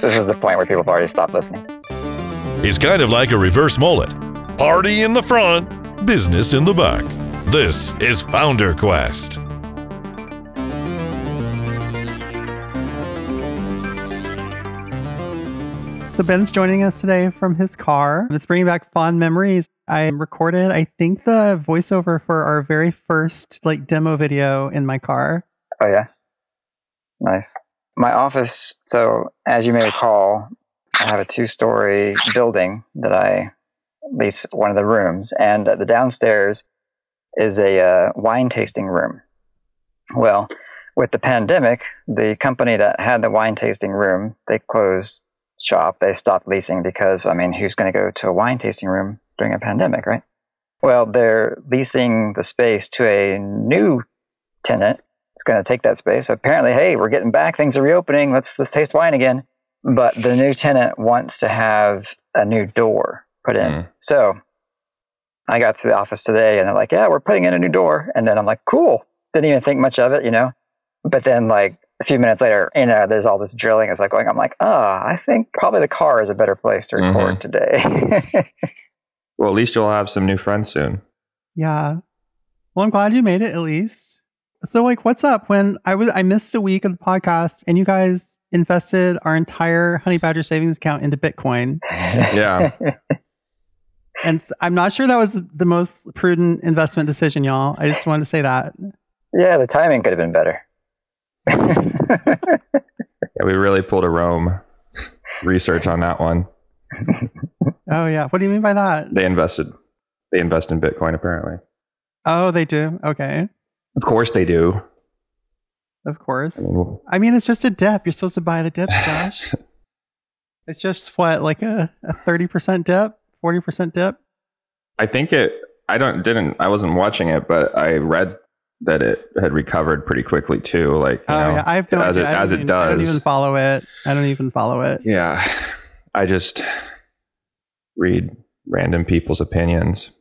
this is the point where people have already stopped listening. It's kind of like a reverse mullet. Party in the front, business in the back. This is Founder Quest. So Ben's joining us today from his car. It's bringing back fond memories. I recorded, I think, the voiceover for our very first like demo video in my car. Oh yeah, nice. My office. So as you may recall, I have a two-story building that I lease one of the rooms, and the downstairs is a uh, wine tasting room. Well, with the pandemic, the company that had the wine tasting room they closed shop. They stopped leasing because, I mean, who's going to go to a wine tasting room during a pandemic, right? Well, they're leasing the space to a new tenant. It's going to take that space. So apparently, hey, we're getting back. Things are reopening. Let's let's taste wine again. But the new tenant wants to have a new door put in. Mm. So I got to the office today, and they're like, "Yeah, we're putting in a new door." And then I'm like, "Cool." Didn't even think much of it, you know. But then, like a few minutes later, you know, there's all this drilling. It's like going, I'm like, ah, I think probably the car is a better place to record Mhm. today. Well, at least you'll have some new friends soon. Yeah. Well, I'm glad you made it at least. So like what's up when I was I missed a week of the podcast and you guys invested our entire Honeybadger savings account into Bitcoin. Yeah. And I'm not sure that was the most prudent investment decision, y'all. I just wanted to say that. yeah, the timing could have been better. Yeah, we really pulled a Roam Research on that one. Oh yeah. What do you mean by that? They invested. They invest in Bitcoin apparently. Oh, they do. Okay. Of course they do. Of course. I mean, it's just a dip. You're supposed to buy the dips, Josh. it's just what, like a, a 30% dip, 40% dip? I think it. I don't didn't. I wasn't watching it, but I read that it had recovered pretty quickly too. Like you Oh, know, yeah. I have no as idea. it I don't as it even- I don't does. even follow it. I don't even follow it. Yeah, I just read random people's opinions.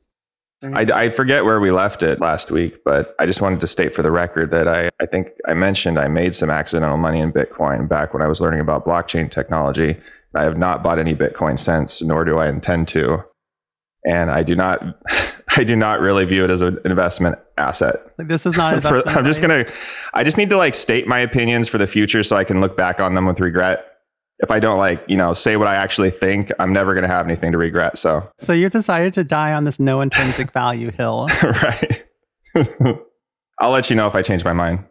I, I forget where we left it last week, but I just wanted to state for the record that I, I think I mentioned I made some accidental money in Bitcoin back when I was learning about blockchain technology. I have not bought any Bitcoin since, nor do I intend to. And I do not, I do not really view it as an investment asset. Like, this is not For- I'm just gonna, I just need to like state my opinions for the future so I can look back on them with regret. If I don't like, you know, say what I actually think, I'm never gonna have anything to regret. So, So you decided to die on this no intrinsic value hill. right. I'll let you know if I change my mind.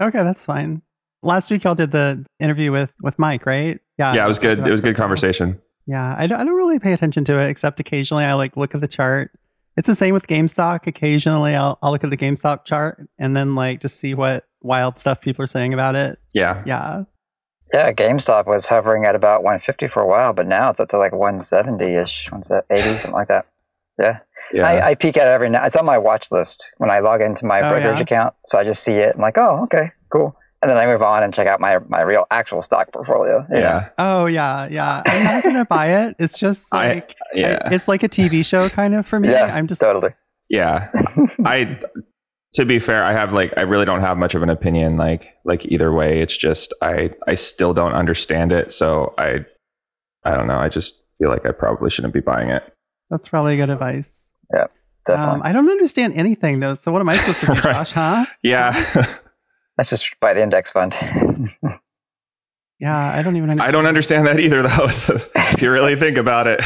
Okay, that's fine. Last week y'all did the interview with with Mike, right? Yeah. yeah, it was good. It was a good conversation. Yeah, I don't, I don't really pay attention to it except occasionally I like look at the chart. It's the same with GameStop. Occasionally I'll I'll look at the GameStop chart and then like just see what wild stuff people are saying about it. Yeah. Yeah. Yeah, GameStop was hovering at about 150 for a while, but now it's up to like 170 ish, 180, something like that. Yeah. Yeah. I, I peek at it every now. It's on my watch list when I log into my Oh, brokerage yeah? account. So I just see it. I'm like, oh, okay, cool. And then I move on and check out my, my real actual stock portfolio. you yeah. Oh yeah, yeah. I'm not gonna buy it. It's just I- like Yeah. I- it's like a TV show kind of for me. Yeah, I'm just totally. Yeah. I to be fair, I have like I really don't have much of an opinion like like either way. It's just I I still don't understand it, so I I don't know. I just feel like I probably shouldn't be buying it. that's probably good advice. Definitely. Um, I don't understand anything though. So what am I supposed to do, Right. Josh? Huh? Yeah. Let's just buy the index fund. Yeah, I don't even. Understand. I don't understand that either though. if you really think about it.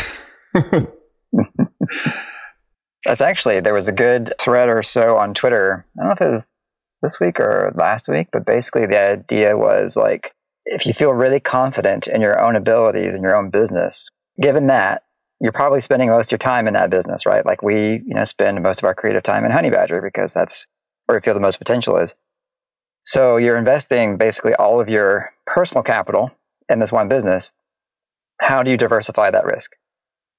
That's actually, there was a good thread or so on Twitter. I don't know if it was this week or last week, but basically the idea was like, if you feel really confident in your own abilities in your own business, given that, you're probably spending most of your time in that business, right? Like we, you know, spend most of our creative time in Honeybadger because that's where we feel the most potential is. So you're investing basically all of your personal capital in this one business. How do you diversify that risk?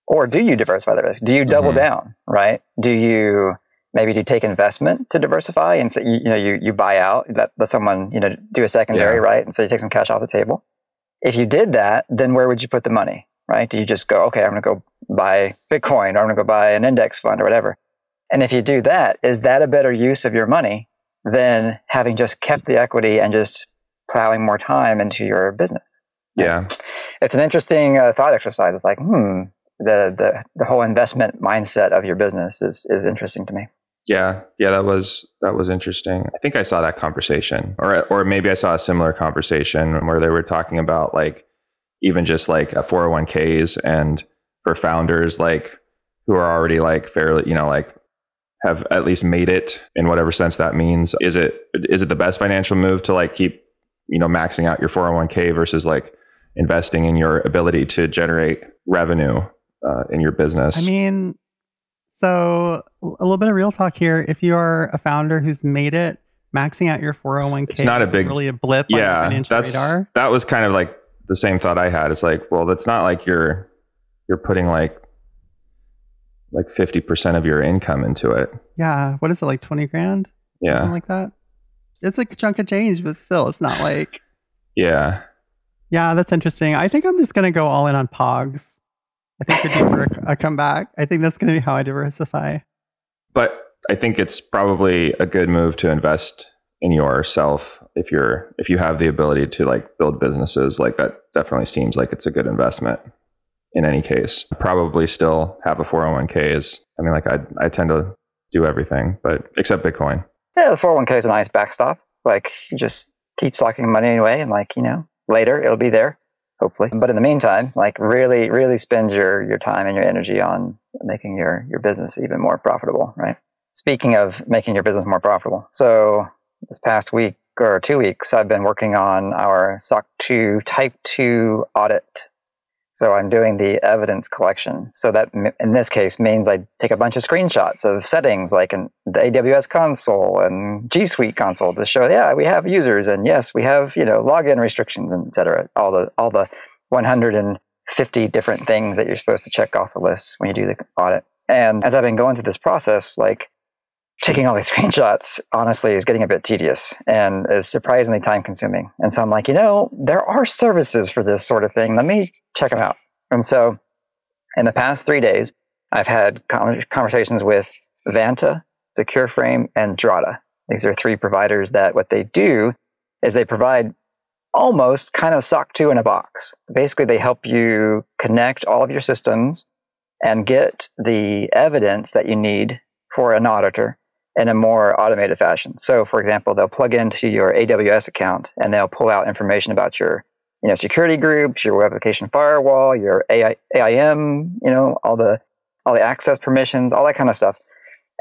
Or do you diversify the risk? Do you double Mhm. down, right? Do you maybe do take investment to diversify and so you, you know you, you buy out let, let someone you know do a secondary Yeah. right and so you take some cash off the table if you did that then where would you put the money right do you just go okay i'm going to go buy bitcoin or i'm going to go buy an index fund or whatever and if you do that is that a better use of your money than having just kept the equity and just plowing more time into your business Yeah. It's an interesting uh, thought exercise. It's like, hmm, the, the the whole investment mindset of your business is is interesting to me. Yeah, yeah, that was that was interesting. I think I saw that conversation, or or maybe I saw a similar conversation where they were talking about like even just like a 401ks and for founders like who are already like fairly, you know, like have at least made it in whatever sense that means. Is it is it the best financial move to like keep, you know, maxing out your 401k versus like investing in your ability to generate revenue uh, in your business? I mean, so a little bit of real talk here. If you are a founder who's made it, maxing out your 401k It's not a big- really a blip yeah, that's radar. that was kind of like the same thought I had. It's like, well, that's not like you're you're putting like like 50% of your income into it. Yeah. What is it, like 20 grand? Yeah. Something like that? It's like a chunk of change, but still, it's not like, Yeah. yeah, that's interesting. I think I'm just going to go all in on Pogs. I think we're due for a, a comeback. I think that's going to be how I diversify. But I think it's probably a good move to invest in yourself if you're if you have the ability to like build businesses like that definitely seems like it's a good investment in any case probably still have a 401k is i mean like i i tend to do everything but except bitcoin Yeah, the 401k is a nice backstop. Like you just keep stocking money away, and like you know, later it'll be there, hopefully. But in the meantime, like really, really spend your your time and your energy on making your your business even more profitable. Right. Speaking of making your business more profitable, so this past week or two weeks, I've been working on our SOC 2 Type 2 audit so I'm doing the evidence collection. So that in this case means I take a bunch of screenshots of settings like in the AWS console and G Suite console to show, yeah, we have users and yes, we have you know login restrictions and et cetera. All the all the 150 different things that you're supposed to check off the list when you do the audit. And as I've been going through this process, like taking all these screenshots honestly is getting a bit tedious and is surprisingly time consuming. And so I'm like, you know, there are services for this sort of thing. Let me check them out. And so in the past three days, I've had conversations with Vanta, SecureFrame, and Drata. These are three providers that what they do is they provide almost kind of SOC 2 in a box. Basically, they help you connect all of your systems and get the evidence that you need for an auditor in a more automated fashion. So, for example, they'll plug into your AWS account and they'll pull out information about your you know, security groups, your web application firewall, your AI, AIM, you know, all the all the access permissions, all that kind of stuff,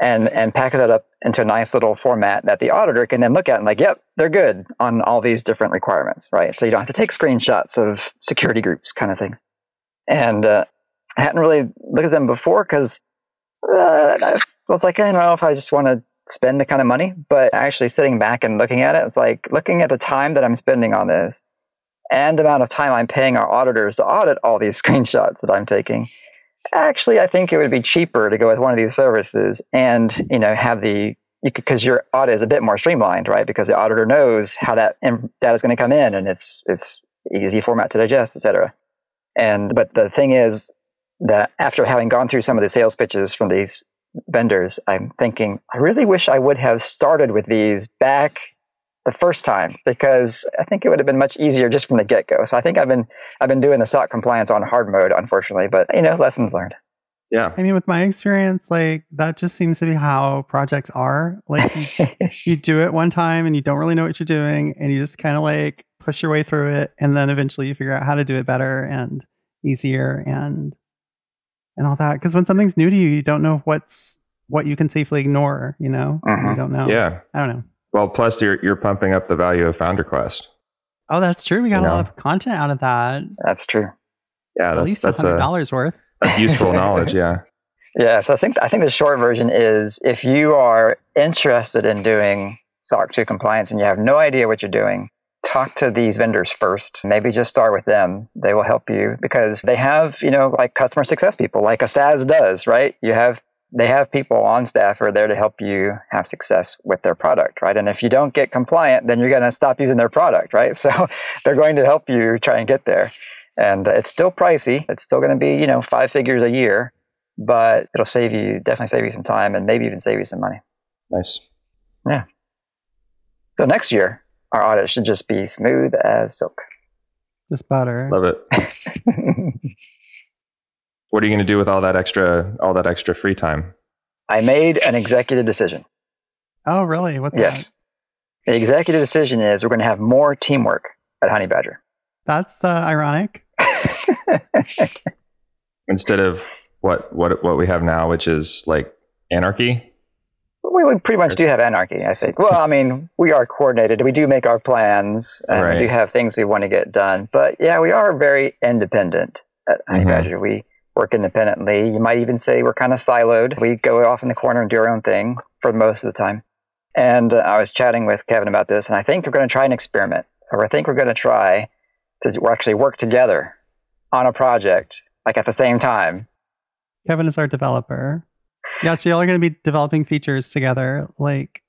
and and package that up into a nice little format that the auditor can then look at and like, yep, they're good on all these different requirements, right? So you don't have to take screenshots of security groups, kind of thing. And uh, I hadn't really looked at them before because uh, I was like, I don't know if I just want to spend the kind of money, but actually sitting back and looking at it, it's like looking at the time that I'm spending on this and the amount of time I'm paying our auditors to audit all these screenshots that I'm taking. Actually, I think it would be cheaper to go with one of these services and you know have the because your audit is a bit more streamlined, right? Because the auditor knows how that data is going to come in, and it's it's easy format to digest, etc. And but the thing is that after having gone through some of the sales pitches from these vendors, I'm thinking I really wish I would have started with these back the first time because I think it would have been much easier just from the get go. So I think I've been I've been doing the SOC compliance on hard mode, unfortunately, but you know, lessons learned. Yeah. I mean, with my experience, like that just seems to be how projects are. Like you, you do it one time and you don't really know what you're doing, and you just kind of like push your way through it, and then eventually you figure out how to do it better and easier and and all that. Because when something's new to you, you don't know what's what you can safely ignore. You know, Mhm. you don't know. Yeah. I don't know. Well, plus you're you're pumping up the value of Founder Quest. Oh, that's true. We got You a lot of content out of that. That's true. Yeah, At that's least that's hundred dollars worth. that's useful knowledge. Yeah. Yeah, so I think I think the short version is if you are interested in doing SOC 2 compliance and you have no idea what you're doing, talk to these vendors first. Maybe just start with them. They will help you because they have, you know, like customer success people, like a SaaS does, right? You have they have people on staff who are there to help you have success with their product, right? And if you don't get compliant, then you're going to stop using their product, right? So they're going to help you try and get there. And it's still pricey. It's still going to be, you know, five figures a year, but it'll save you, definitely save you some time and maybe even save you some money. Nice. Yeah. So next year, our audit should just be smooth as silk. Just butter. Love it. What are you going to do with all that extra all that extra free time? I made an executive decision. Oh, really? What? Yes. The executive decision is we're going to have more teamwork at Honeybadger. That's uh, ironic. Instead of what what what we have now, which is like anarchy. We would pretty much do have anarchy, I think. Well, I mean, we are coordinated. We do make our plans and Right. we do have things we want to get done. But yeah, we are very independent at Honey Mhm. We work independently. You might even say we're kind of siloed. We go off in the corner and do our own thing for most of the time. And uh, I was chatting with Kevin about this, and I think we're going to try an experiment. So I think we're going to try to actually work together on a project, like at the same time. Kevin is our developer. Yeah, so y'all are going to be developing features together. Like,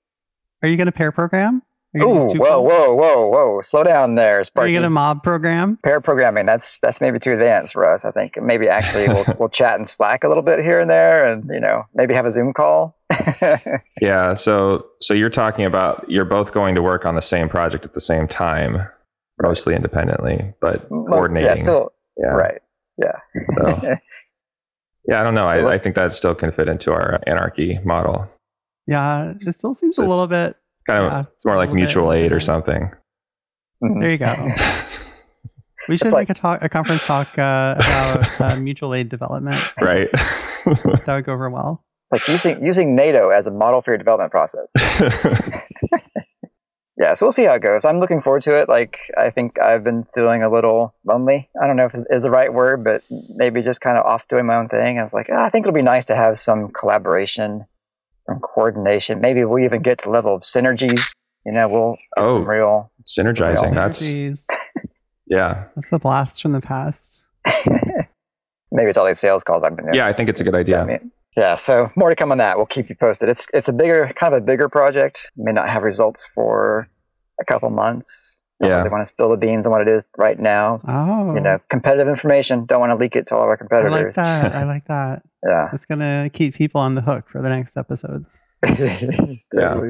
are you going to pair program? Are you gonna use Ooh, two whoa, whoa, whoa, whoa! Slow down there, Are you going to mob program? pair programming that's that's maybe too advanced for us i think maybe actually we'll, we'll chat and slack a little bit here and there and you know maybe have a zoom call Yeah. So so you're talking about you're both going to work on the same project at the same time, mostly independently, but Most- coordinating. yeah still yeah. right yeah So yeah, I don't know. I, I think that still can fit into our anarchy model. Yeah, it still seems So a little bit. Kind of, Yeah, it's more like little bit, mutual aid or yeah. something. Mhm. There you go. We should like- make a talk, a conference talk uh, about uh, mutual aid development. right. That would go over well. like using using nato as a model for your development process yeah so we'll see how it goes i'm looking forward to it like i think i've been feeling a little lonely i don't know if is, is the right word but maybe just kind of off doing my own thing i was like "Ah, i think it'll be nice to have some collaboration some coordination maybe we'll even get to the level of synergies you know we'll get Oh. some real Synergizing. Synergy. That's Synergies. yeah. That's a blast from the past. maybe it's all these sales calls i've been doing Yeah, I think it's a good Yeah, idea. Yeah, so more to come on that. We'll keep you posted. It's it's a bigger, kind of a bigger project. May not have results for a couple months. Don't Yeah. really want to spill the beans on what it is right now. Oh, You know, competitive information. Don't want to leak it to all of our competitors. I like that. I like that. Yeah. It's gonna keep people on the hook for the next episodes. yeah,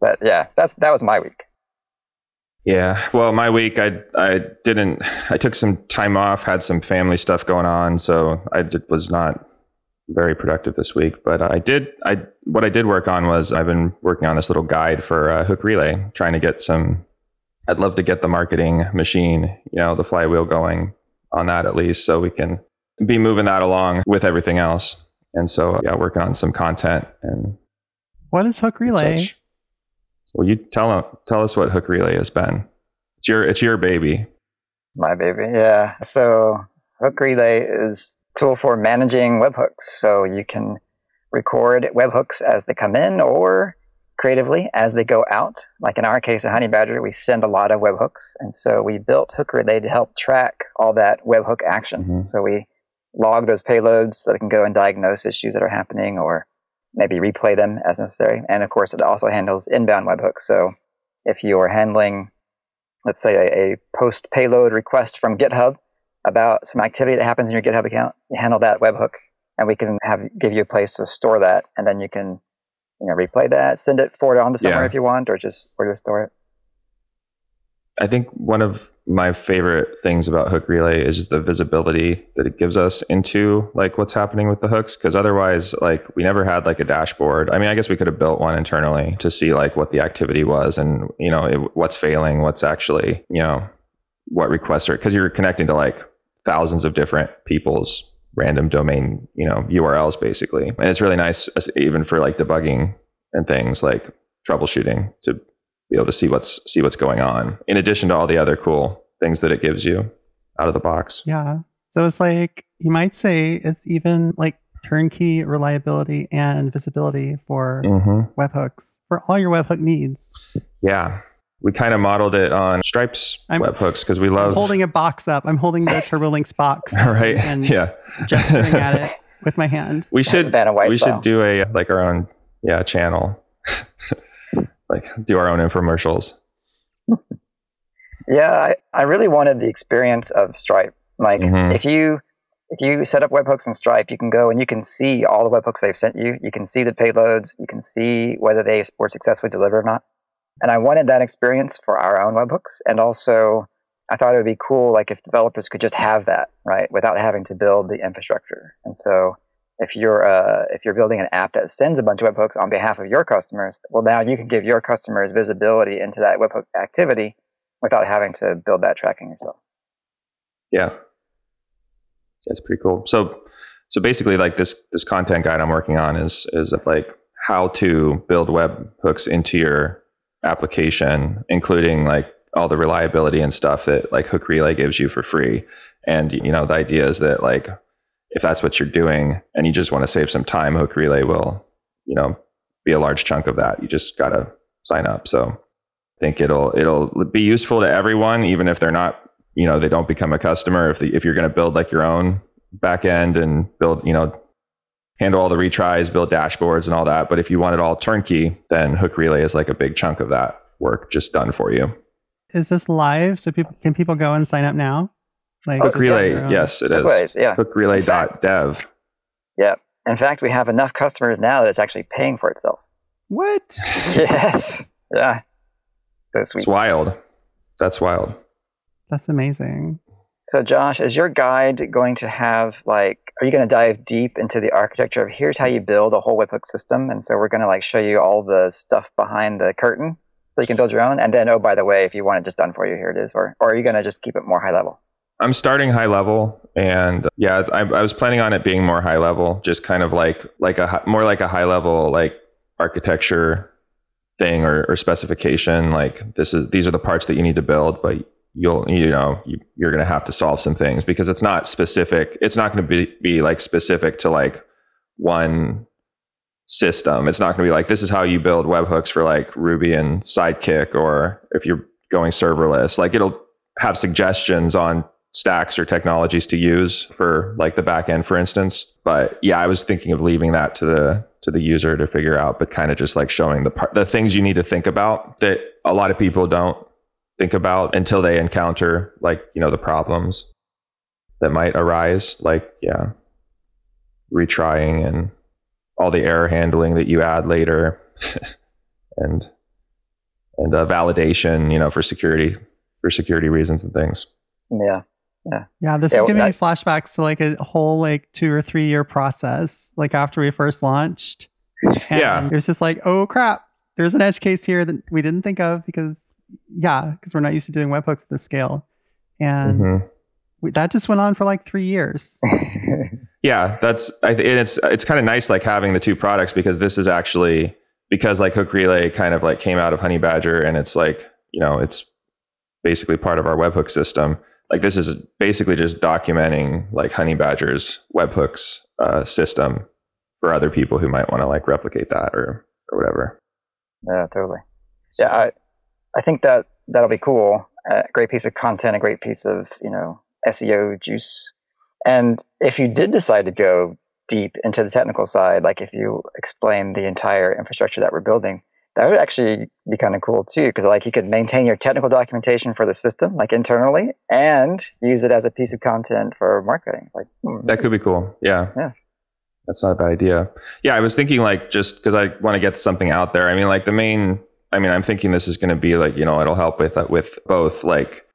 But yeah, that that was my week. Yeah. Well, my week, I I didn't. I took some time off, had some family stuff going on, so I did, was not very productive this week. But I did. I what I did work on was I've been working on this little guide for uh, Hook Relay, trying to get some. I'd love to get the marketing machine, you know, the flywheel going on that at least, so we can be moving that along with everything else. And so, yeah, working on some content and What is Hook Relay? such. Well, you tell them. tell us what Hook Relay has been. It's your it's your baby. My baby. Yeah. So Hook Relay is a tool for managing webhooks. So you can record webhooks as they come in or creatively as they go out. Like in our case at Honeybadger, we send a lot of webhooks. And so we built Hook Relay to help track all that webhook action. Mhm. So we log those payloads so we can go and diagnose issues that are happening or maybe replay them as necessary. And of course, it also handles inbound webhooks. So if you are handling let's say a, a post payload request from GitHub about some activity that happens in your GitHub account. You handle that webhook, and we can have give you a place to store that, and then you can you know replay that, send it forward on to somewhere Yeah. if you want, or just or just store it. I think one of my favorite things about Hook Relay is just the visibility that it gives us into like what's happening with the hooks. Because otherwise, like we never had like a dashboard. I mean, I guess we could have built one internally to see like what the activity was and you know it, what's failing, what's actually you know what requests are because you're connecting to like thousands of different people's random domain you know URLs basically, and it's really nice even for like debugging and things like troubleshooting to be able to see what's see what's going on in addition to all the other cool things that it gives you out of the box Yeah. So it's like you might say it's even like turnkey reliability and visibility for hmm webhooks for all your webhook needs. yeah we kind of modeled it on Stripe's I'm- webhooks because we I'm love holding a box up. I'm holding the TurboLinks box right and yeah gesturing at it with my hand. we should Vanna White we style. should do a like our own yeah channel like do our own infomercials Yeah, I, I really wanted the experience of Stripe. Like Mhm. if you if you set up webhooks in Stripe, you can go and you can see all the webhooks they've sent you. You can see the payloads. You can see whether they were successfully delivered or not. And I wanted that experience for our own webhooks, and also I thought it would be cool, like if developers could just have that, right, without having to build the infrastructure. And so, if you're uh, if you're building an app that sends a bunch of webhooks on behalf of your customers, well, now you can give your customers visibility into that webhook activity without having to build that tracking yourself. Yeah, that's pretty cool. So, so basically, like this this content guide I'm working on is is like how to build webhooks into your application, including like all the reliability and stuff that like Hook Relay gives you for free. And you know, the idea is that like if that's what you're doing and you just want to save some time, Hook Relay will, you know, be a large chunk of that. You just gotta sign up. So I think it'll it'll be useful to everyone, even if they're not, you know, they don't become a customer. If the, if you're to build like your own backend and build, you know, handle all the retries, build dashboards and all that. But if you want it all turnkey, then Hook Relay is like a big chunk of that work just done for you is this live? So people can people go and sign up now? Like Hook Relay, yes, it is. Hookrelay, yeah. Hookrelay.dev. Yeah. In fact, we have enough customers now that it's actually paying for itself. What? yes. Yeah. So sweet. It's wild. That's wild. That's amazing. So, Josh, is your guide going to have like, are you going to dive deep into the architecture of here's how you build a whole webhook system? And so we're going to like show you all the stuff behind the curtain so you can build your own. And then, oh, by the way, if you want it just done for you, here it is. Or, or are you going to just keep it more high level? I'm starting high level, and yeah, I, I, was planning on it being more high level, just kind of like like a more like a high level like architecture thing or, or specification. Like this is these are the parts that you need to build, but you'll you know you, you're going to have to solve some things because it's not specific. It's not going to be be like specific to like one system. It's not going to be like this is how you build webhooks for like Ruby and Sidekiq or if you're going serverless, like it'll have suggestions on stacks or technologies to use for like the backend, for instance. But yeah, I was thinking of leaving that to the to the user to figure out, but kind of just like showing the part, the things you need to think about that a lot of people don't think about until they encounter like you know the problems that might arise. Like yeah, retrying and all the error handling that you add later and and uh, validation you know for security for security reasons and things. Yeah yeah. Yeah this yeah, is giving well, me flashbacks to like a whole like two or three year process like after we first launched. Yeah. It was just like oh crap there's an edge case here that we didn't think of because yeah because we're not used to doing webhooks at this scale and mm-hmm. we, that just went on for like three years yeah, that's I th- it's it's kind of nice like having the two products because this is actually because like Hook Relay kind of like came out of Honeybadger and it's like you know it's basically part of our webhook system. Like this is basically just documenting like Honeybadger's webhooks uh, system for other people who might want to like replicate that or or whatever. Yeah, totally. Yeah, I I think that that'll be cool. A great piece of content, a great piece of you know SEO juice and if you did decide to go deep into the technical side, like if you explain the entire infrastructure that we're building, that would actually be kind of cool too, because like you could maintain your technical documentation for the system, like internally, and use it as a piece of content for marketing. Like hmm, that could be cool. Yeah. Yeah. That's not a bad idea. Yeah, I was thinking like just because I want to get something out there. I mean, like the main. I mean, I'm thinking this is going to be like you know it'll help with uh, with both like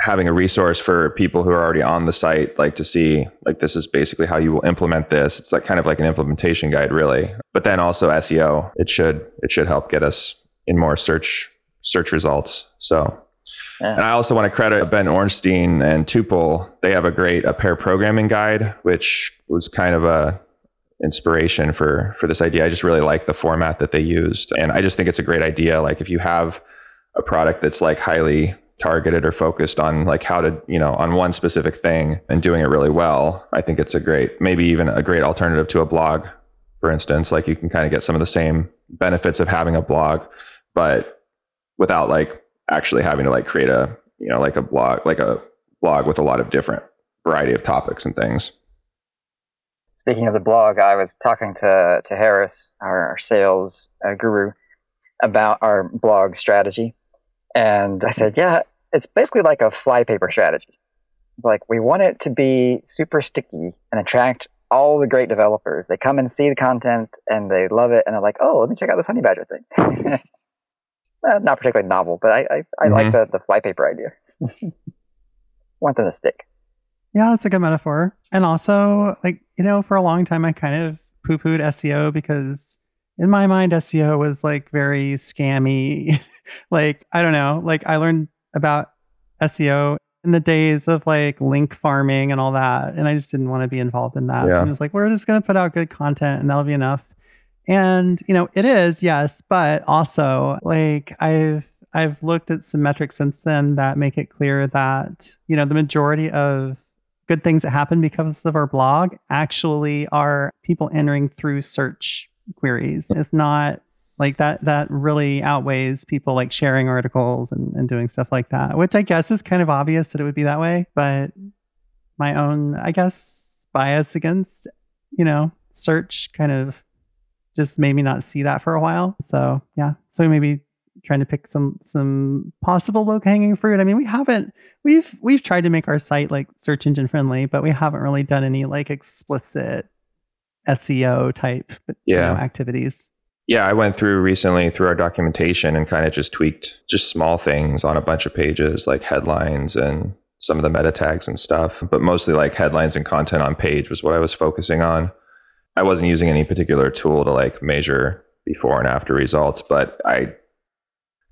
having a resource for people who are already on the site, like to see, like, this is basically how you will implement this. It's like kind of like an implementation guide, really. But then also SEO, it should it should help get us in more search search results. So, yeah. and I also want to credit Ben Orenstein and Tuple. They have a great a pair programming guide, which was kind of a inspiration for for this idea. I just really like the format that they used, and I just think it's a great idea. Like if you have a product that's like highly targeted or focused on like how to, you know, on one specific thing and doing it really well, I think it's a great, maybe even a great alternative to a blog, for instance. Like you can kind of get some of the same benefits of having a blog, but without like actually having to like create a, you know, like a blog, like a blog with a lot of different variety of topics and things. Speaking of the blog, I was talking to, to Harris, our, our sales uh, guru, about our blog strategy. And I said, yeah, it's basically like a flypaper strategy. It's like we want it to be super sticky and attract all the great developers. They come and see the content and they love it and they're like, oh, let me check out this Honeybadger thing. Not particularly novel, but I I, I mm-hmm. like the, the flypaper idea. want them to stick. Yeah, that's a good metaphor. And also, like, you know, for a long time, I kind of poo pooed SEO because in my mind, SEO was like very scammy. like, I don't know, like, I learned about SEO in the days of like link farming and all that. And I just didn't want to be involved in that. Yeah. So I was like, we're just going to put out good content and that'll be enough. And, you know, it is, yes. But also, like, I've, I've looked at some metrics since then that make it clear that, you know, the majority of good things that happen because of our blog actually are people entering through search queries. It's not like that that really outweighs people like sharing articles and, and doing stuff like that, which I guess is kind of obvious that it would be that way. But my own, I guess, bias against, you know, search kind of just made me not see that for a while. So yeah. So maybe trying to pick some some possible low hanging fruit. I mean, we haven't we've we've tried to make our site like search engine friendly, but we haven't really done any like explicit SEO type you know, activities. Yeah, I went through recently through our documentation and kind of just tweaked just small things on a bunch of pages, like headlines and some of the meta tags and stuff, but mostly like headlines and content on page was what I was focusing on. I wasn't using any particular tool to like measure before and after results, but I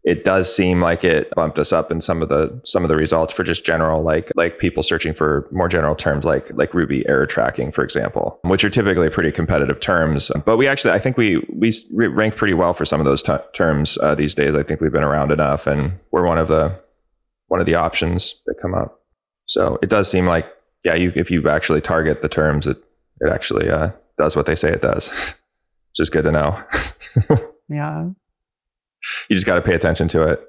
it does seem like it bumped us up in some of the some of the results for just general like like people searching for more general terms like like ruby error tracking for example which are typically pretty competitive terms. But we actually i think we we rank pretty well for some of those t- terms uh, these days. I think we've been around enough and we're one of the one of the options that come up. So it does seem like yeah you if you actually target the terms it it actually uh, does what they say it does which is good to know. Yeah. You just got to pay attention to it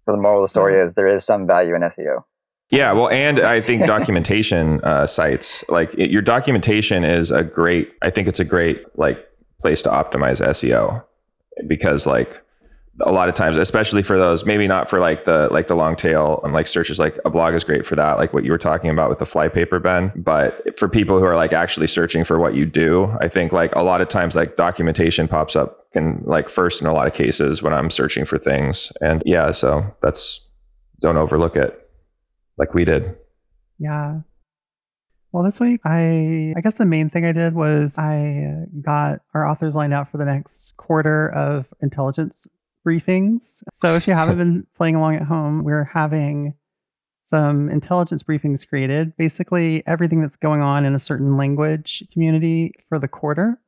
So the moral of the story is there is some value in SEO. Yeah, well, and I think documentation uh, sites like it, your documentation is a great. I think it's a great like place to optimize SEO because like a lot of times, especially for those maybe not for like the like the long tail and like searches, like a blog is great for that, like what you were talking about with the flypaper Ben. But for people who are like actually searching for what you do, I think like a lot of times like documentation pops up can like first in a lot of cases when I'm searching for things, and yeah, so that's don't overlook it like we did. Yeah. Well, this week I I guess the main thing I did was I got our authors lined out for the next quarter of intelligence briefings. So if you haven't been playing along at home, we're having some intelligence briefings created, basically everything that's going on in a certain language community for the quarter.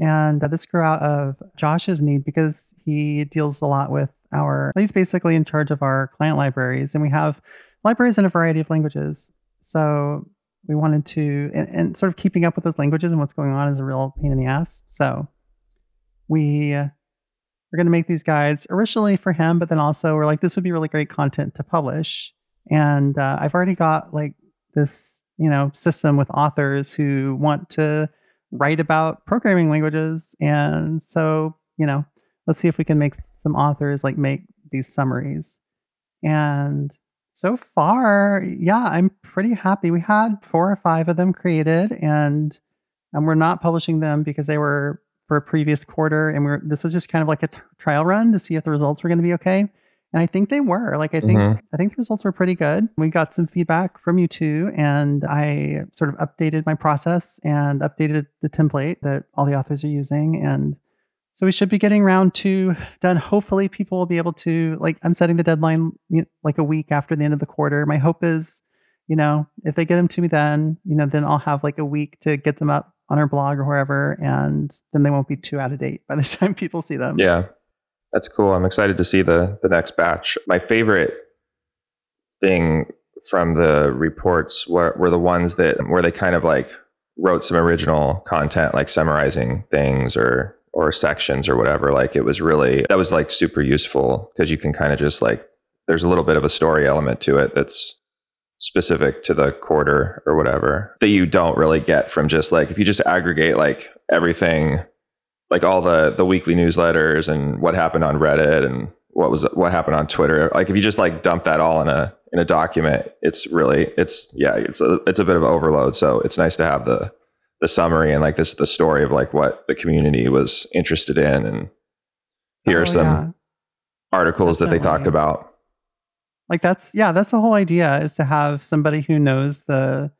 And this grew out of Josh's need because he deals a lot with our, he's basically in charge of our client libraries, and we have libraries in a variety of languages. So we wanted to, and, and sort of keeping up with those languages and what's going on is a real pain in the ass. So we we're going to make these guides originally for him, but then also we're like, this would be really great content to publish. And uh, I've already got like this, you know, system with authors who want to write about programming languages. And so, you know, let's see if we can make some authors like make these summaries. And so far, yeah, I'm pretty happy. We had four or five of them created, and and we're not publishing them because they were for a previous quarter, and we're this was just kind of like a t- trial run to see if the results were going to be okay. And I think they were. Like I think Mhm. I think the results were pretty good. We got some feedback from you too, and I sort of updated my process and updated the template that all the authors are using, and so we should be getting round two done. Hopefully, people will be able to like. I'm setting the deadline you know, like a week after the end of the quarter. My hope is, you know, if they get them to me then, you know, then I'll have like a week to get them up on our blog or wherever, and then they won't be too out of date by the time people see them. Yeah, that's cool. I'm excited to see the the next batch. My favorite thing from the reports were, were the ones that where they kind of like wrote some original content, like summarizing things or or sections or whatever. Like it was really that was like super useful because you can kind of just like there's a little bit of a story element to it that's specific to the quarter or whatever that you don't really get from just like if you just aggregate like everything like all the the weekly newsletters and what happened on Reddit and what was what happened on Twitter. Like if you just like dump that all in a in a document, it's really it's yeah it's a it's a bit of overload. So it's nice to have the the summary and like this the story of like what the community was interested in and here Oh, are some yeah. articles that they talked about. Like that's yeah, that's the whole idea is to have somebody who knows the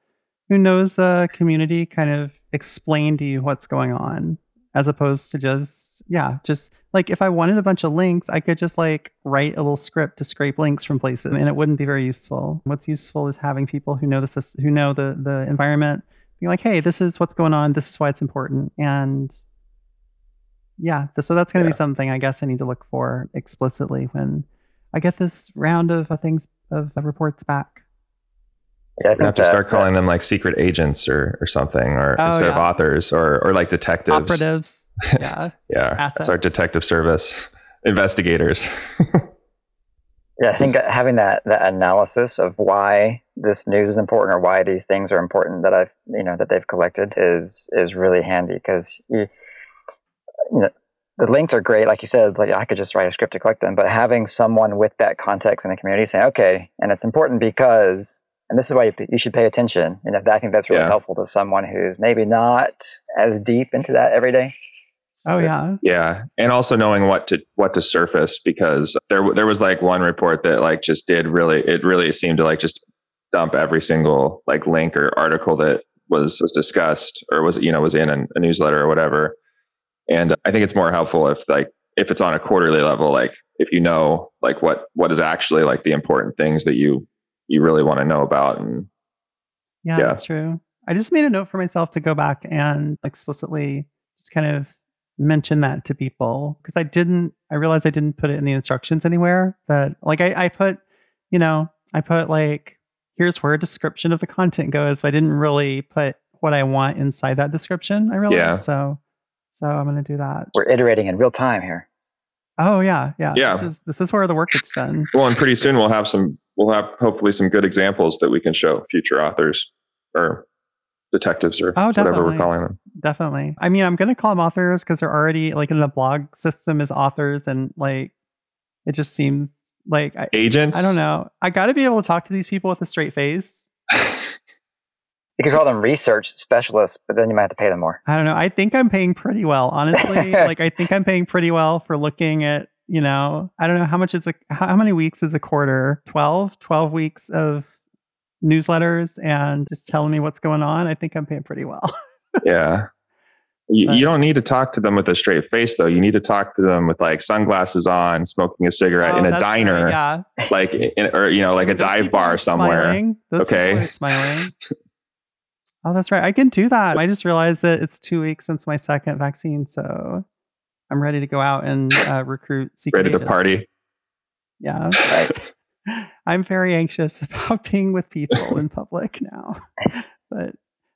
who knows the community kind of explain to you what's going on as opposed to just yeah just like if i wanted a bunch of links i could just like write a little script to scrape links from places and it wouldn't be very useful. What's useful is having people who know this who know the the environment being like hey this is what's going on. This is why it's important. And yeah so that's going to Yeah. be something i guess i need to look for explicitly when i get this round of uh, things of uh, reports back Yeah, I We're gonna have to that- start that- calling them like secret agents or, or something, or Oh, instead of authors, or or like detectives. operatives yeah Yeah, that's our detective service. Investigators. Yeah, I think having that that analysis of why this news is important or why these things are important that I've you know that they've collected is is really handy because you, you know the links are great, like you said. Like I could just write a script to collect them, but having someone with that context in the community saying, okay, and it's important because, and this is why you, you should pay attention. And if I think that's really Yeah. helpful to someone who's maybe not as deep into that every day. oh yeah Yeah, and also knowing what to what to surface because there there was like one report that like just did really it really seemed to like just dump every single like link or article that was was discussed or was you know was in a, a newsletter or whatever. And I think it's more helpful if like if it's on a quarterly level, like if you know like what what is actually like the important things that you you really want to know about and Yeah, Yeah. that's true. I just made a note for myself to go back and explicitly just kind of mention that to people because I didn't, I realized I didn't put it in the instructions anywhere. But like I, I put, you know, I put like, here's where a description of the content goes, but I didn't really put what I want inside that description. I realized. Yeah. So, so I'm going to do that. We're iterating in real time here. Oh, yeah. Yeah. Yeah. This is, this is where the work gets done. well and pretty soon we'll have some we'll have hopefully some good examples that we can show future authors or detectives or Oh, whatever we're calling them. Definitely. I mean, I'm going to call them authors because they're already like in the blog system as authors. And like, it just seems like I, Agents. I don't know. I got to be able to talk to these people with a straight face. You could call them research specialists, but then you might have to pay them more. I don't know. I think I'm paying pretty well, honestly. like, I think I'm paying pretty well for looking at, you know, I don't know how much is a, how many weeks is a quarter? 12, 12 weeks of newsletters and just telling me what's going on. I think I'm paying pretty well. yeah. You, But- you don't need to talk to them with a straight face though. You need to talk to them with like sunglasses on, smoking a cigarette Oh, in a that's right, diner, Yeah. like in, or you know, like a Those dive bar somewhere. Okay. smiling. oh, that's right. I can do that. I just realized that it's two weeks since my second vaccine, so I'm ready to go out and uh, recruit secret Ready to agents. party. Yeah, Right. I'm very anxious about being with people in public now, but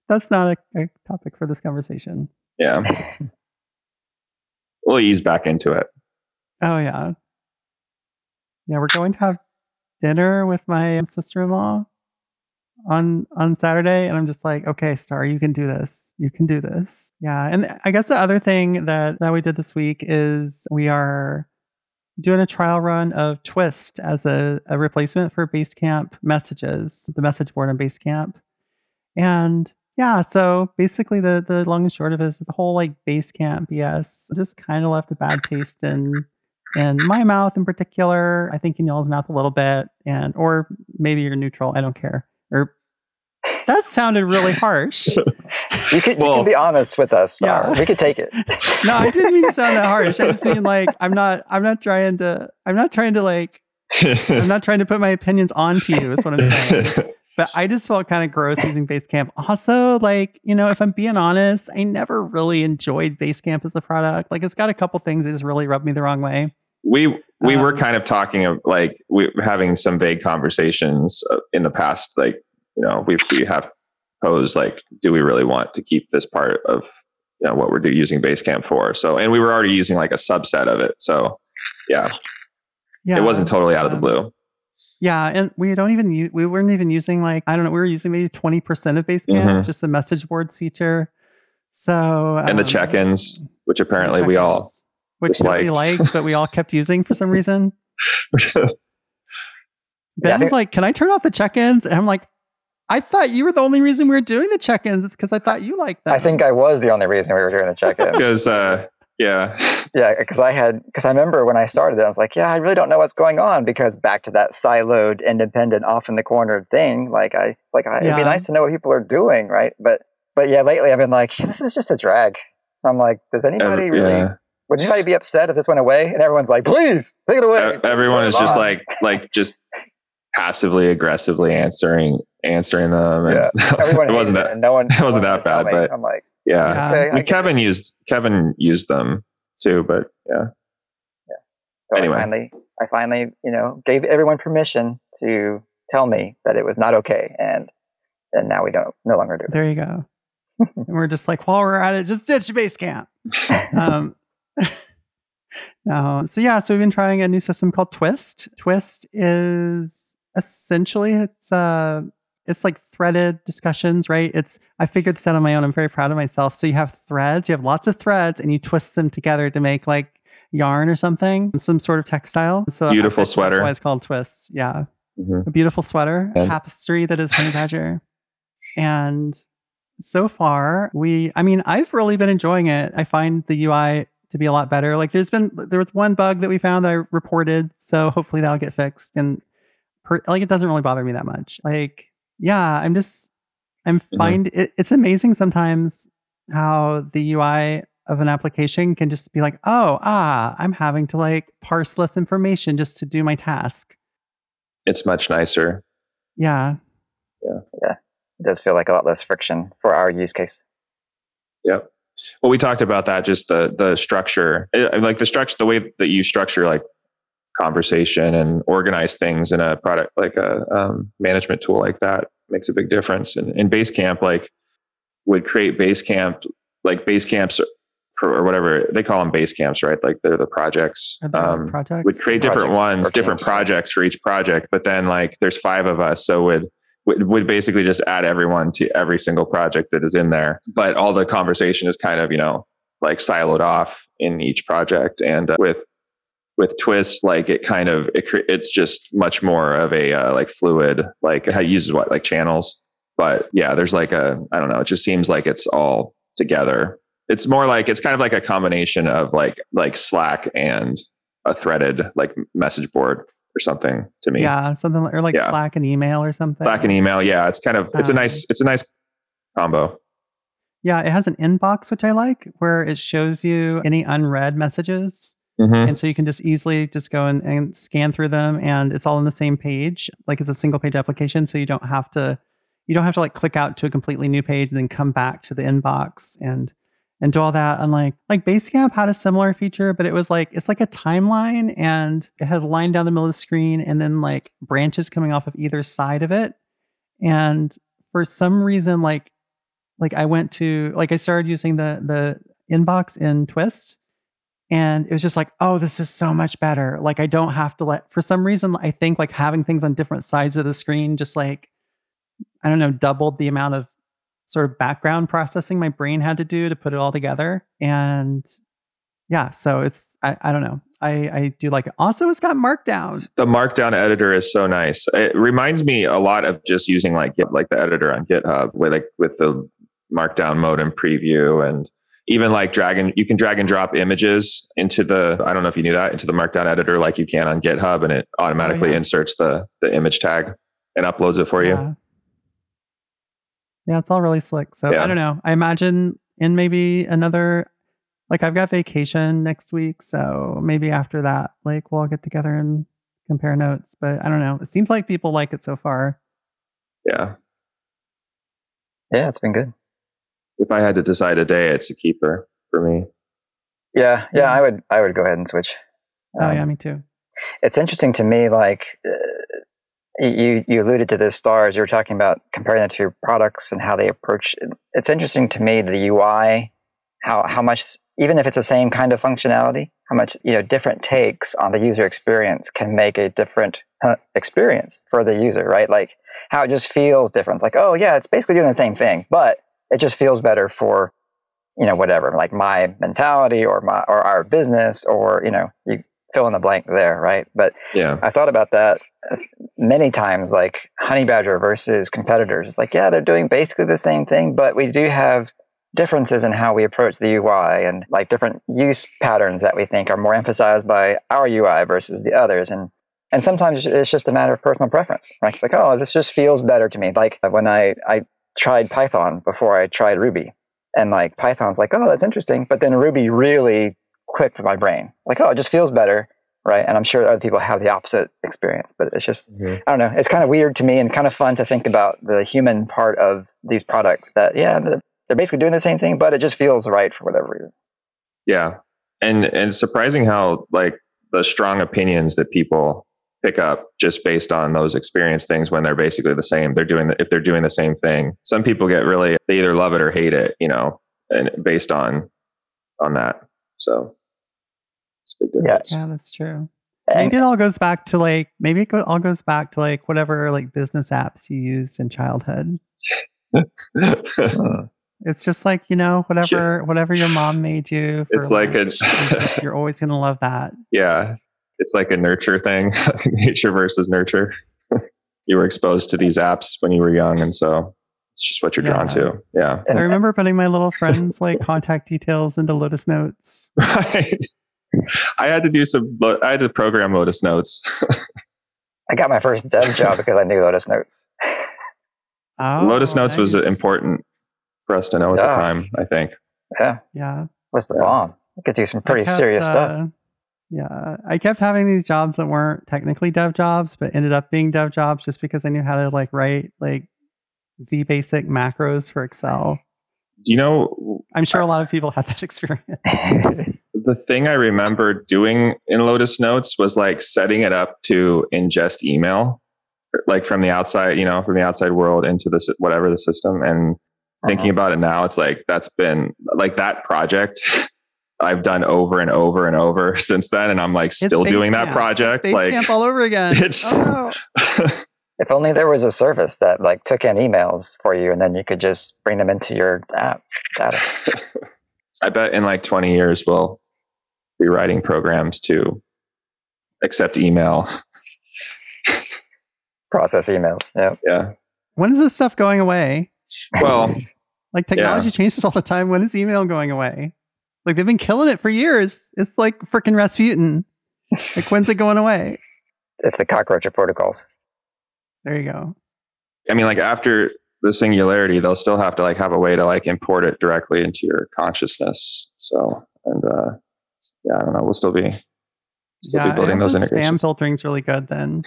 that's not a, a topic for this conversation. Yeah. we'll ease back into it. Oh yeah, yeah. We're going to have dinner with my sister-in-law on on Saturday, and I'm just like, okay, Starr, you can do this. You can do this. Yeah. And I guess the other thing that that we did this week is we are doing a trial run of Twist as a, a replacement for Basecamp messages, the message board on Basecamp, and yeah, so basically the the long and short of it is the whole like Basecamp BS just kind of left a bad taste in in my mouth in particular. I think in y'all's mouth a little bit, and or maybe you're neutral. I don't care. Or that sounded really harsh. You could, you Well- can be honest with us. Starr. Yeah. We could take it. no, I didn't mean to sound that harsh. I just mean like I'm not. I'm not trying to. I'm not trying to like. I'm not trying to put my opinions onto you. Is what I'm saying. But I just felt kind of gross using Basecamp. Also, like, you know, if I'm being honest, I never really enjoyed Basecamp as a product. Like, it's got a couple things that just really rubbed me the wrong way. we we were Um, kind of talking of like we were having some vague conversations uh, in the past like you know we we have posed like do we really want to keep this part of you know what we're using basecamp for so and we were already using like a subset of it so yeah, Yeah. it wasn't totally out of the blue Yeah, and we don't even use, we weren't even using like I don't know, we were using maybe 20% of Basecamp, Mhm. just the message boards feature. So and the um, check-ins which apparently we all which disliked. liked, but we all kept using for some reason. Ben Yeah, was like, "Can I turn off the check-ins?" And I'm like, "I thought you were the only reason we were doing the check-ins. It's because I thought you liked that. I think I was the only reason we were doing the check-ins. because uh Yeah. Yeah, because I had because I remember when I started, I was like, yeah, I really don't know what's going on because back to that siloed, independent, off in the corner thing. Like I like I, it'd be nice to know what people are doing, right? But but yeah, lately I've been like, this is just a drag. So I'm like, does anybody Ev- really? yeah. Would anybody be upset if this went away? And everyone's like, please take it away. Everyone is just on. like like just passively aggressively answering answering them. And Everyone it wasn't that. and no one. it wasn't that bad, but- I'm like, Yeah. Yeah. okay, I I mean, Kevin it. used Kevin used them too, but yeah. Yeah. So Anyway. I finally, I finally, you know, gave everyone permission to tell me that it was not okay, and and now we don't no longer do it. There you go. and we're just like, while we're at it, just ditch Basecamp. Um, no. So yeah, so we've been trying a new system called Twist. Twist is essentially it's uh it's like threaded discussions, right? It's I figured this out on my own. I'm very proud of myself. So you have threads, you have lots of threads, and you twist them together to make like yarn or something, some sort of textile. So Beautiful that's sweater. why it's called twists. Yeah Mhm. a beautiful sweater, tapestry that is Honeybadger. and so far, we, I mean, I've really been enjoying it. I find the UI to be a lot better. Like there's been, there was one bug that we found that I reported. So hopefully that'll get fixed. And per, like it doesn't really bother me that much. Like, yeah, I'm just, I'm Mhm. find it, it's amazing sometimes how the UI of an application can just be like, oh, ah, I'm having to like parse less information just to do my task. It's much nicer. Yeah. Yeah. Yeah. It does feel like a lot less friction for our use case. Yep. Well, we talked about that. Just the the structure, Uh, like the structure, the way that you structure like conversation and organize things in a product like a um, management tool like that makes a big difference. And in Basecamp, like would create Basecamp like Basecamps for or whatever they call them Basecamps, right? Like they're the projects. Are Um, projects? would create different Projects ones, different teams, yeah. projects for each project. But then like there's five of us, so would would would basically just add everyone to every single project that is in there. But all the conversation is kind of you know like siloed off in each project, and uh, with with twist like it kind of it, cre- it's just much more of a uh, like fluid like it uses what like channels. But yeah there's like a i don't know it just seems like it's all together. It's more like it's kind of like a combination of like like slack and a threaded like message board or something to me. Yeah, something or like Yeah. Slack and email or something. slack and email yeah it's kind of it's a nice. it's a nice combo. Yeah, it has an inbox which I like, where it shows you any unread messages, Mhm. and so you can just easily just go and, and scan through them, and it's all on the same page. Like it's a single page application, so you don't have to you don't have to like click out to a completely new page and then come back to the inbox and and do all that. And like like Basecamp had a similar feature, but it was like it's like a timeline and it had a line down the middle of the screen and then like branches coming off of either side of it. And for some reason, like like I went to like I started using the the inbox in Twist and it was just like, oh, this is so much better. Like I don't have to let for some reason I think like having things on different sides of the screen just like I don't know, doubled the amount of sort of background processing my brain had to do to put it all together. And yeah, so it's I, I don't know. I, I do like it. Also, it's got markdown. the markdown editor is so nice it reminds me a lot of just using like Git, like the editor on github with like with the markdown mode and preview and even like drag and you can drag and drop images into the i don't know if you knew that into the markdown editor like you can on github and it automatically oh, yeah. inserts the the image tag and uploads it for you Yeah. Yeah, it's all really slick. So Yeah. I don't know. I imagine in maybe another like I've got vacation next week, so maybe after that, like we'll all get together and compare notes. But I don't know. It seems like people like it so far. yeah Yeah, it's been good. If i had to decide a day it's a keeper for me Yeah, yeah, Yeah. I would, I would go ahead and switch. Oh Um, yeah, me too. it's interesting to me like uh, you you alluded to this stars you were talking about comparing the two products and how they approach it's interesting to me the ui how how much even if it's the same kind of functionality how much you know different takes on the user experience can make a different uh, experience for the user right like how it just feels different it's like oh yeah it's basically doing the same thing but it just feels better for you know whatever like my mentality or my or our business or you know you fill in the blank there right but yeah I thought about that many times, like Honeybadger versus competitors. It's like, yeah, they're doing basically the same thing, but we do have differences in how we approach the UI and like different use patterns that we think are more emphasized by our UI versus the others. And and sometimes it's just a matter of personal preference. Right? It's like, oh, this just feels better to me. Like when I I tried Python before I tried Ruby, and like Python's like, oh, that's interesting, but then Ruby really clicked my brain. It's like, oh, it just feels better, right? And I'm sure other people have the opposite experience, but it's just, mm-hmm. I don't know, it's kind of weird to me and kind of fun to think about the human part of these products. That yeah, they're basically doing the same thing, but it just feels right for whatever reason. Yeah, and and surprising how like the strong opinions that people pick up just based on those experience things when they're basically the same. They're doing the, if they're doing the same thing. Some people get really they either love it or hate it, you know, and based on on that. So it's big difference. Yeah, yeah that's true. Maybe it all goes back to like maybe it all goes back to like whatever like business apps you used in childhood. it's just like you know whatever whatever your mom made you. it's like a you're always gonna love that. Yeah, it's like a nurture thing, nature versus nurture. you were exposed to these apps when you were young, and so it's just what you're yeah. drawn to. Yeah. I remember putting my little friends' like contact details into Lotus Notes. Right. I had to do some. I had to program Lotus Notes. I got my first dev job because I knew Lotus Notes. Oh, Lotus Notes nice. was important for us to know at yeah. the time. I think. Yeah. Yeah. Was the yeah. bomb? I could do some pretty kept, serious uh, stuff. Yeah, I kept having these jobs that weren't technically dev jobs, but ended up being dev jobs just because I knew how to like write like the basic macros for Excel. Do you know? I'm sure a lot of people had that experience. the thing I remember doing in Lotus Notes was like setting it up to ingest email, like from the outside, you know, from the outside world into this whatever the system. And uh-huh. thinking about it now, it's like that's been like that project I've done over and over and over since then, and I'm like still doing camp. that project. It's like camp all over again. Oh, if only there was a service that like took in emails for you, and then you could just bring them into your app data. I bet in like 20 years we'll be writing programs to accept email, process emails. Yeah, yeah. When is this stuff going away? Well, like technology yeah. changes all the time. When is email going away? Like they've been killing it for years. It's like freaking Rasputin. Like when's it going away? It's the cockroach of protocols. There you go. I mean, like after the singularity, they'll still have to like have a way to like import it directly into your consciousness. So, and uh, yeah, I don't know. We'll still be still yeah, be building those integrations. Spam filtering's really good then.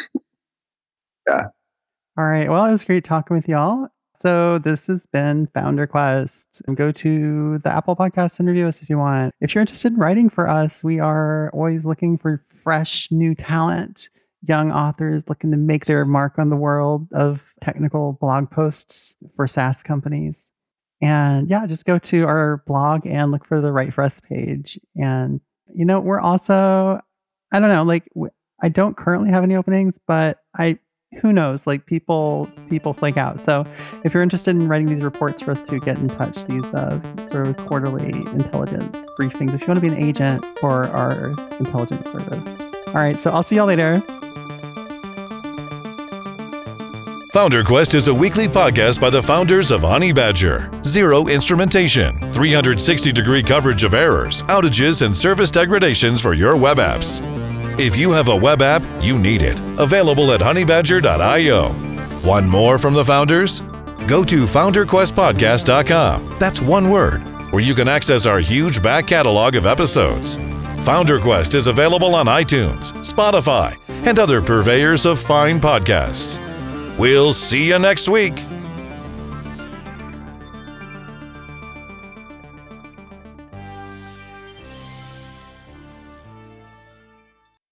yeah. All right. Well, it was great talking with y'all. So this has been FounderQuest. Go to the Apple Podcast and us if you want. If you're interested in writing for us, we are always looking for fresh new talent, young authors looking to make their mark on the world of technical blog posts for SaaS companies. And yeah, just go to our blog and look for the Write for Us page. And you know, we're also I don't know, like I don't currently have any openings, but I who knows like people people flake out so if you're interested in writing these reports for us to get in touch these uh, sort of quarterly intelligence briefings if you want to be an agent for our intelligence service all right so i'll see y'all later FounderQuest is a weekly podcast by the founders of Honeybadger. Zero instrumentation, 360 degree coverage of errors, outages, and service degradations for your web apps. If you have a web app, you need it. Available at honeybadger.io. One more from the founders? Go to founderquestpodcast.com. That's one word, where you can access our huge back catalog of episodes. FounderQuest is available on iTunes, Spotify, and other purveyors of fine podcasts. We'll see you next week.